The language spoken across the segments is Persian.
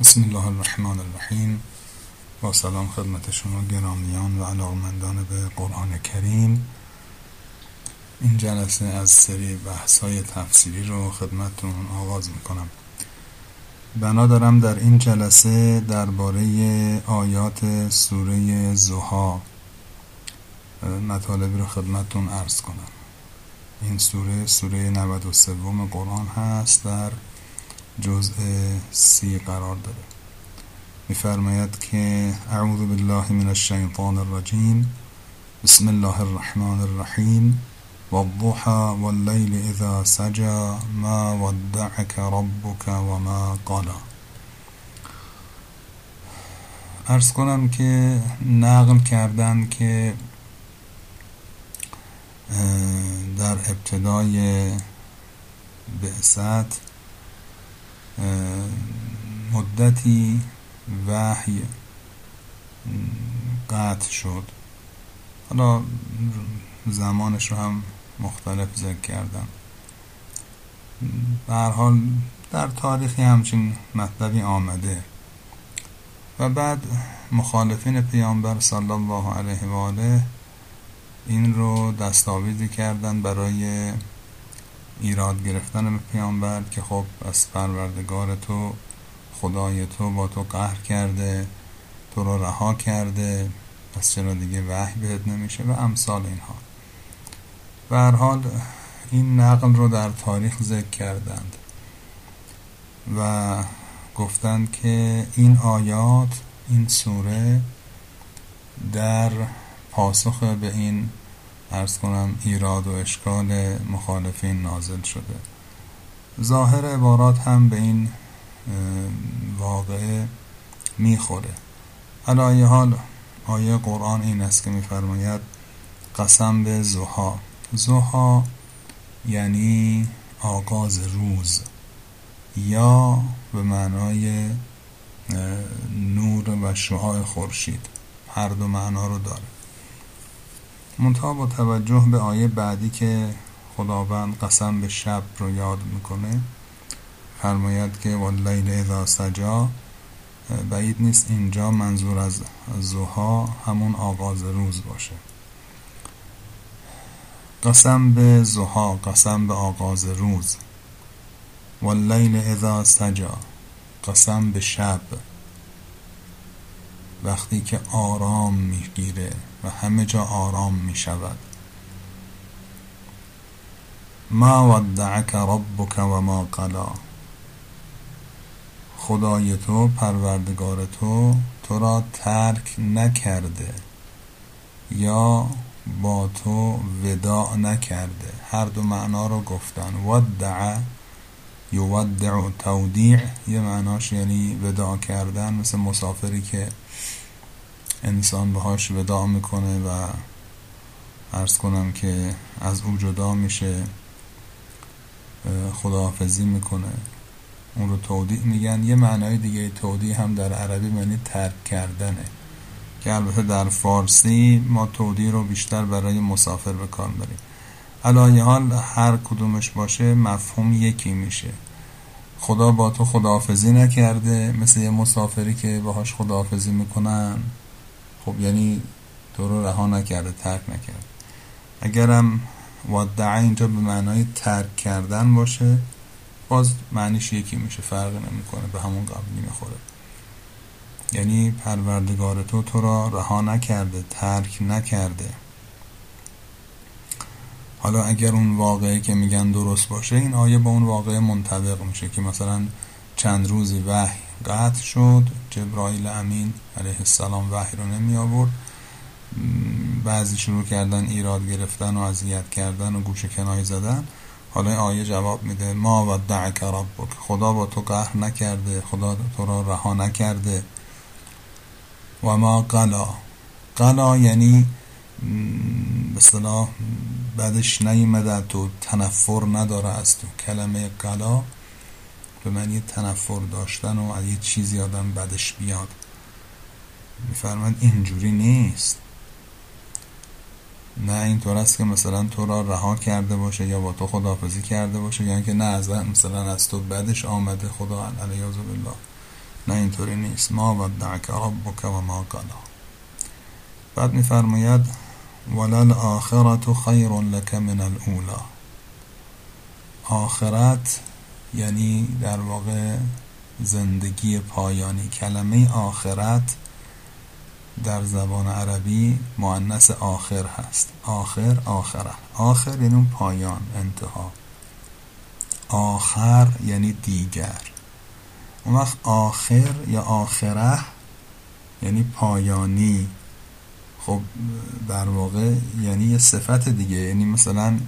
بسم الله الرحمن الرحیم با سلام خدمت شما گرامیان و علاقمندان به قرآن کریم. این جلسه از سری بحث های تفسیری رو خدمتتون آغاز می‌کنم. بنا دارم در این جلسه درباره آیات سوره زها مطالبی رو خدمتتون عرض کنم. این سوره سوره 93 قرآن هست در جزء سی قرار داره میفرماید که اعوذ بالله من الشیطان الرجیم. بسم الله الرحمن الرحیم. والضحى واللیل اذا سجا ما ودعك ربك وما قلا ارز کنم که نقل کردن که در ابتدای بعثت مدتی وحی قطع شد. حالا زمانش رو هم مختلف ذکر کردم. به حال در تاریخی همچین مطلبی آمده. و بعد مخالفین پیامبر صلی الله علیه و آله این رو دستاویزی کردن برای ایراد گرفتن به پیامبر که خب از پروردگار تو خدای تو با تو قهر کرده تو رو رها کرده پس چرا دیگه وحی بهت نمیشه و امثال اینها. و هر حال این نقل رو در تاریخ ذکر کردند و گفتند که این آیات این سوره در پاسخ به این ارز کنم ایراد و اشکال مخالفین نازل شده. ظاهر عبارات هم به این واقعه می‌خوره. علایه حال آیه قرآن این است که میفرماید قسم به زها. زها یعنی آغاز روز یا به معنای نور و شعاع خورشید. هر دو معنا رو داره. منتها با توجه به آیه بعدی که خداوند قسم به شب رو یاد می‌کنه فرماید که واللیل اذا سجا بعید نیست اینجا منظور از زوها همون آغاز روز باشه. قسم به زوها قسم به آغاز روز. واللیل اذا سجا قسم به شب. وقتی که آرام می‌گیره و همه جا آرام می شود ما ودعک ربک و ما قلا. خدای تو پروردگار تو تو را ترک نکرده یا با تو وداع نکرده. هر دو معنا رو گفتن. ودع یودع تودیع یه معناش یعنی وداع کردن مثل مسافری که انسان باهاش وداع می‌کنه و ارز کنم که از او جدا میشه خداحافظی می‌کنه. اون رو تودیع میگن. یه معنای دیگه تودیع هم در عربی معنی ترک کردنه که البته در فارسی ما تودیع رو بیشتر برای مسافر به کار بریم علایه هر کدومش باشه مفهوم یکی میشه. خدا با تو خداحافظی نکرده مثل یه مسافری که باهاش خداحافظی می‌کنن. خب یعنی تو رو رها نکرده ترک نکرده. اگرم ودعه اینجا به معنای ترک کردن باشه باز معنیش یکی میشه فرق نمی‌کنه به همون قبلی می‌خوره. یعنی پروردگار تو تو را رها نکرده ترک نکرده. حالا اگر اون واقعه که میگن درست باشه این آیه با اون واقعه منطبق میشه که مثلا چند روزی وحی قطع شد جبرائیل امین علیه السلام وحی رو نمی آورد. بعضی شروع کردن ایراد گرفتن و اذیت کردن و گوش کنای زدن. حالا این آیه جواب میده ما و دعک ربک. خدا با تو قهر نکرده خدا تو را رها نکرده. و ما قلا. قلا یعنی به بعدش نیمده تو تنفر نداره از تو کلمه قلا. به معنی تنفر داشتن و از یه چیزی آدم بدش بیاد. میفرماید اینجوری نیست. نه اینطور است که مثلا تو را رها کرده باشه یا با تو خداحافظی کرده باشه یا اینکه نه از مثلا از تو بدش آمده خدا علیاذ بالله. نه اینطوری نیست. ما ودعک ربک و ما قلا. بعد میفرماید ولل آخرت خیر لک من الاولا آخرت یعنی در واقع زندگی پایانی. کلمه آخرت در زبان عربی معنس آخر هست. آخر آخره. آخر یعنی پایان انتها. آخر یعنی دیگر. اون وقت آخر یا آخره یعنی پایانی. خب در واقع یعنی یه صفت دیگه یعنی مثلا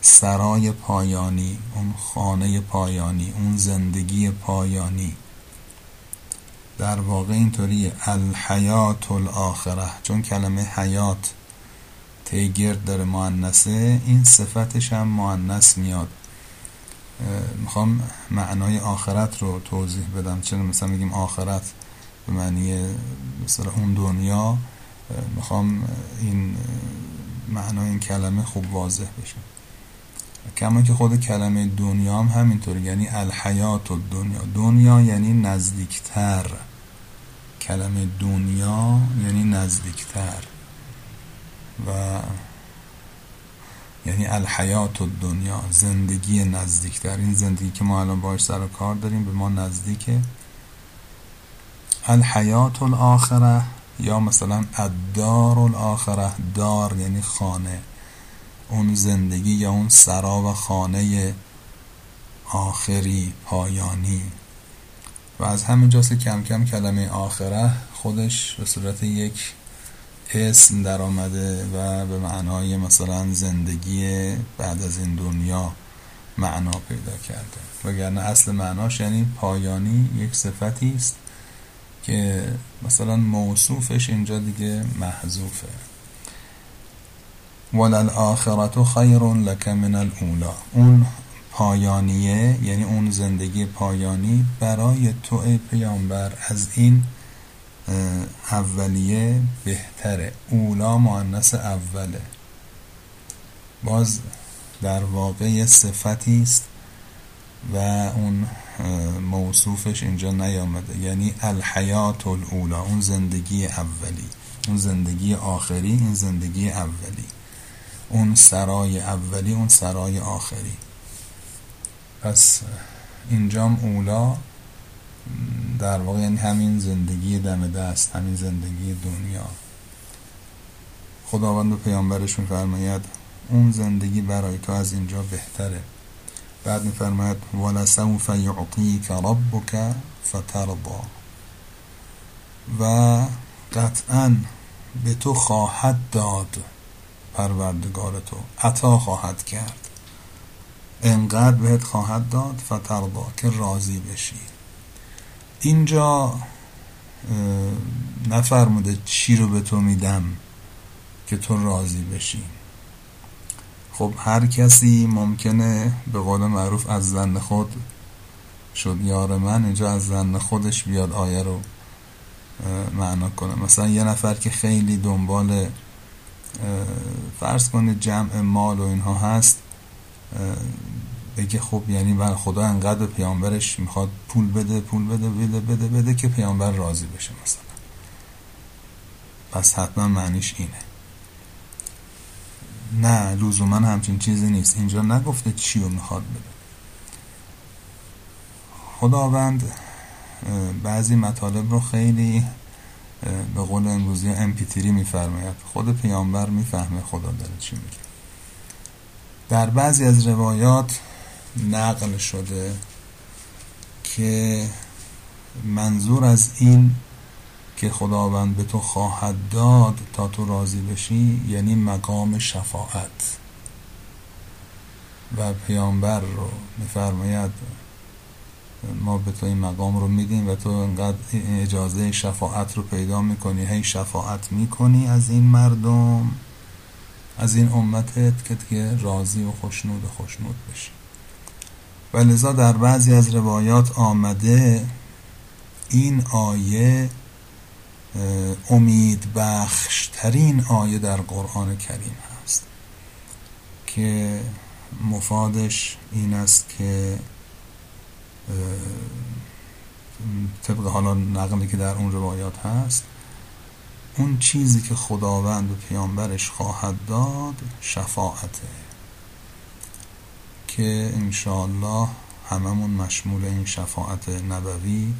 سرای پایانی اون خانه پایانی اون زندگی پایانی. در واقع اینطوریه الحیات الاخره چون کلمه حیات تیگرد داره معنسه این صفتش هم معنس میاد. می‌خوام معنای آخرت رو توضیح بدم. چرا مثلا میگیم آخرت به معنی مثلا اون دنیا؟ می‌خوام این معنای این کلمه خوب واضح بشه. کما که خود کلمه دنیا هم همینطور یعنی الحیات و دنیا دنیا یعنی نزدیکتر. کلمه دنیا یعنی نزدیکتر. و یعنی الحیات و دنیا زندگی نزدیکتر. این زندگی که ما الان باش سر و کار داریم به ما نزدیکه. الحیات الاخره. یا مثلا الدار الاخره دار یعنی خانه. اون زندگی یا اون سرا و خانه آخری پایانی. و از همین جاست کم کم کلمه آخره خودش به صورت یک اسم در آمده و به معنای مثلا زندگی بعد از این دنیا معنا پیدا کرده. وگرنه اصل معناش یعنی پایانی یک صفتی است. که مثلا موصوفش اینجا دیگه محذوفه. ولل آخرت خیر لک من الاولا اون پایانیه یعنی اون زندگی پایانی برای تو ای پیامبر. از این اولیه بهتره. اولا معنس اوله. باز در واقع صفتی است و اون موصوفش اینجا نیامده. یعنی الحیات الاولا اون زندگی اولی. اون زندگی آخری این زندگی اولی. اون سرای اولی اون سرای آخری. پس اینجام اولا در واقع یعنی همین زندگی دم دست همین زندگی دنیا. خداوند و پیامبرش میفرماید اون زندگی برای تو از اینجا بهتره. بعد میفرماید ولسوف یعطیک ربک فترضا و قطعا به تو خواهد داد پروردگار تو. عطا خواهد کرد. انقدر بهت خواهد داد فترضا که راضی بشی. اینجا نفرموده چی رو به تو میدم که تو راضی بشی. خب هر کسی ممکنه به قول معروف از زن خود شد یار من اینجا از زن خودش بیاد آیه رو معنا کنه. مثلا یه نفر که خیلی دنبال فرض کنه جمع مال و اینها هست بگه خب یعنی بر خدا انقدر پیامبرش می‌خواد پول بده پول بده بده بده بده که پیامبر راضی بشه مثلا. پس حتما معنیش اینه. نه لزوما همچین چیزی نیست. اینجا نگفته چی رو می‌خواد بده. خداوند بعضی مطالب رو خیلی به قول امروزی امپیتری میفرماید. خود پیامبر می‌فهمه خدا داره چی میگه. در بعضی از روایات نقل شده که منظور از این که خداوند به تو خواهد داد تا تو راضی بشی یعنی مقام شفاعت. و پیامبر رو میفرماید ما به تو این مقام رو میدیم و تو انقدر اجازه شفاعت رو پیدا می‌کنی هی شفاعت می‌کنی از این مردم از این امتت که دیگه راضی و خوشنود و خوشنود بشی. و لذا در بعضی از روایات آمده این آیه امید بخش ترین آیه در قرآن کریم هست که مفادش این است که طبق حالا نقلی که در اون روایات هست اون چیزی که خداوند به پیامبرش خواهد داد شفاعته که انشاءالله هممون مشمول این شفاعت نبوی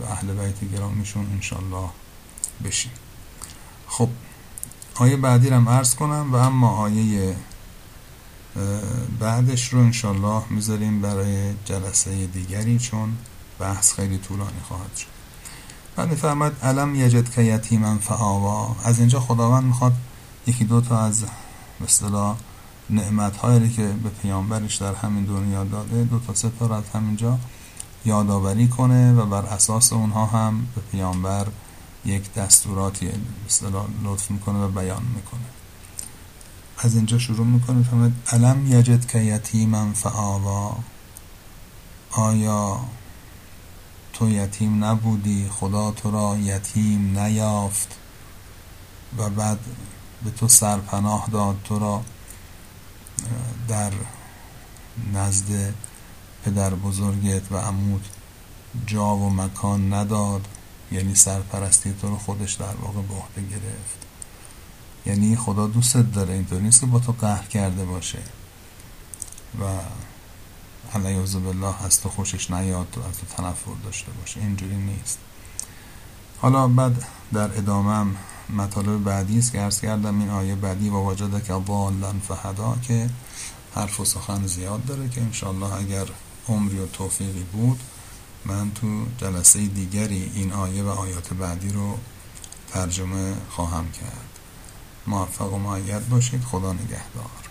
و اهل بیت گرامیشون انشاءالله بشیم خب آیه بعدی رو عرض کنم و اما آیه بعدش رو انشالله می‌ذاریم برای جلسه دیگری چون بحث خیلی طولانی خواهد شد. بعد فرمد علم یجد که یتیما فآوا؟ از اینجا خداوند می‌خواد یکی دو تا از مثلا نعمت هایی که به پیامبرش در همین دنیا داده دو تا سه تا همینجا یادآوری کنه و بر اساس اونها هم به پیامبر یک دستوراتی مثلا لطف می‌کنه و بیان می‌کنه. از اینجا شروع می‌کنه. فهمد علم یجد که یتیما فآوا؟ آیا تو یتیم نبودی؟ خدا تو را یتیم نیافت. و بعد به تو سرپناه داد تو را در نزد پدر بزرگت و عمود جا و مکان نداد. یعنی سرپرستی تو رو خودش در واقع به عهده گرفت. یعنی خدا دوستت داره اینطور نیست که با تو قهر کرده باشه. و علیه بالله از تو خوشش نیاد و از تو تنفر داشته باشه. اینجوری نیست. حالا بعد در ادامه مطالب بعدی است که عرض کردم. این آیه بعدی و واجده که ضالا فهدا که حرف و سخن زیاد داره که انشالله اگر عمری و توفیقی بود من تو جلسه دیگری این آیه و آیات بعدی رو ترجمه خواهم کرد. موفق و معید باشید. خدا نگهدار.